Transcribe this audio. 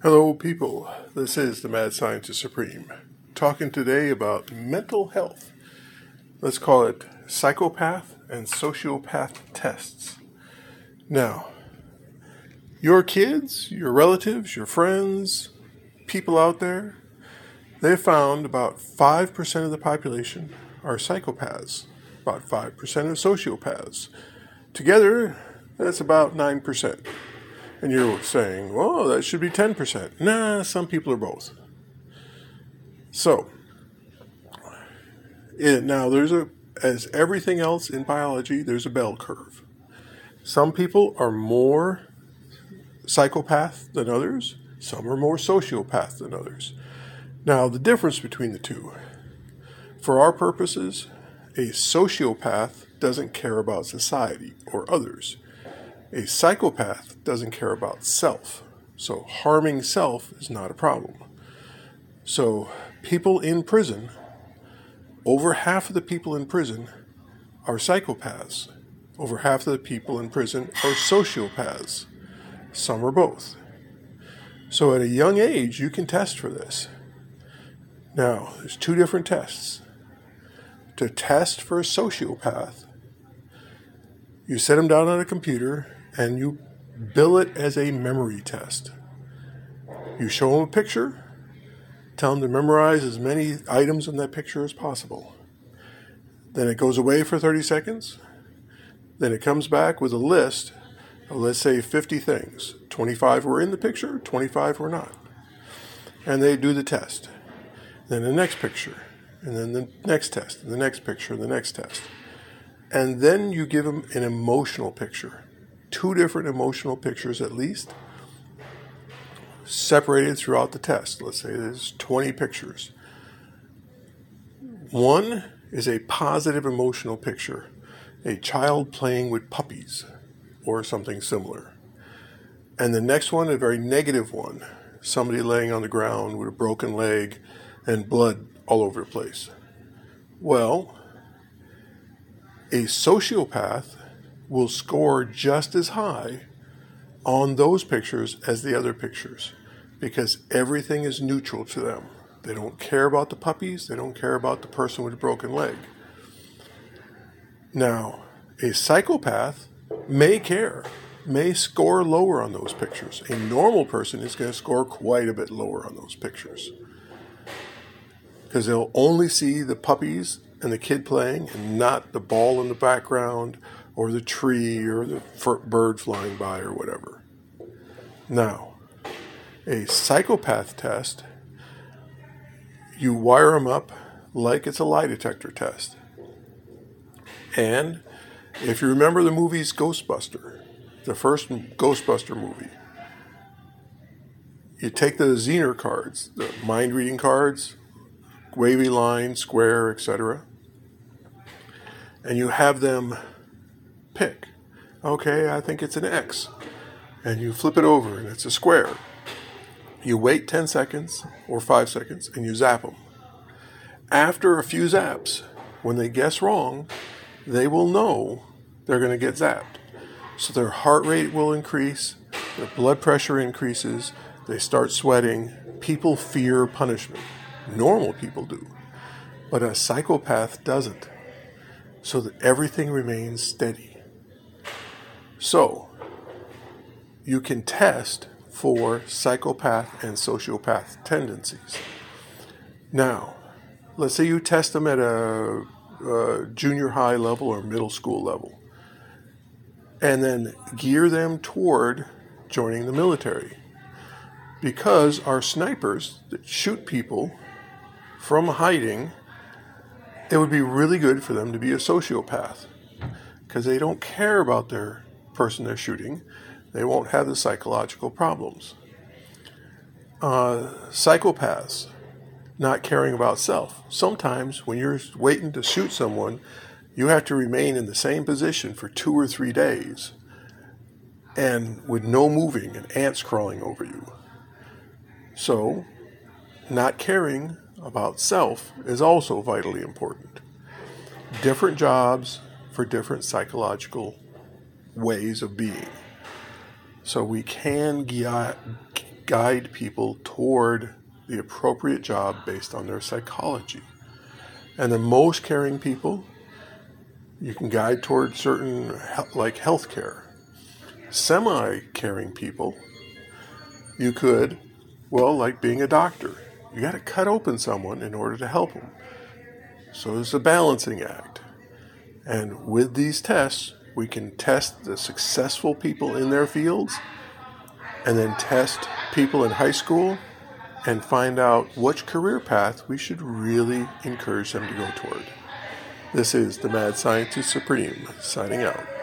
Hello, people. This is the Mad Scientist Supreme, talking today about mental health. Let's call it psychopath and sociopath tests. Now, your kids, your relatives, your friends, people out there, they found about 5% of the population are psychopaths, about 5% are sociopaths. Together, that's about 9%. And you're saying, well, that should be 10%. Nah, some people are both. So, it, now there's a, as everything else in biology, there's a bell curve. Some people are more psychopath than others, some are more sociopath than others. Now, the difference between the two, for our purposes, a sociopath doesn't care about society or others a psychopath doesn't care about self. So harming self is not a problem. So people in prison, over half of the people in prison are psychopaths. Over half of the people in prison are sociopaths. Some are both. So at a young age, you can test for this. Now, there's two different tests. To test for a sociopath, you set them down on a computer and you bill it as a memory test. You show them a picture, tell them to memorize as many items in that picture as possible. Then it goes away for 30 seconds. Then it comes back with a list of, let's say, 50 things. 25 were in the picture, 25 were not. And they do the test. Then the next picture, and then the next test, and the next picture, and the next test. And then you give them an emotional picture two different emotional pictures at least, separated throughout the test. Let's say there's 20 pictures. One is a positive emotional picture, a child playing with puppies or something similar. And the next one, a very negative one, somebody laying on the ground with a broken leg and blood all over the place. Well, a sociopath will score just as high on those pictures as the other pictures because everything is neutral to them. They don't care about the puppies, they don't care about the person with a broken leg. Now, a psychopath may care, may score lower on those pictures. A normal person is going to score quite a bit lower on those pictures because they'll only see the puppies and the kid playing and not the ball in the background or the tree or the bird flying by or whatever. Now, a psychopath test, you wire them up like it's a lie detector test. And if you remember the movie's Ghostbuster, the first Ghostbuster movie, you take the Zener cards, the mind reading cards, wavy line, square, etc., and you have them. Okay, I think it's an X. And you flip it over and it's a square. You wait 10 seconds or 5 seconds and you zap them. After a few zaps, when they guess wrong, they will know they're going to get zapped. So their heart rate will increase, their blood pressure increases, they start sweating. People fear punishment. Normal people do. But a psychopath doesn't. So that everything remains steady. So, you can test for psychopath and sociopath tendencies. Now, let's say you test them at a, a, junior high level or middle school level, and then gear them toward joining the military. Because our snipers that shoot people from hiding, it would be really good for them to be a sociopath because they don't care about their person they're shooting, they won't have the psychological problems. Uh, psychopaths, not caring about self. Sometimes when you're waiting to shoot someone, you have to remain in the same position for two or three days and with no moving and ants crawling over you. So, not caring about self is also vitally important. Different jobs for different psychological ways of being. So we can guide people toward the appropriate job based on their psychology. And the most caring people, you can guide toward certain, like healthcare. Semi caring people, you could, well, like being a doctor, you got to cut open someone in order to help them. So it's a balancing act. And with these tests, we can test the successful people in their fields and then test people in high school and find out which career path we should really encourage them to go toward. This is the Mad Scientist Supreme signing out.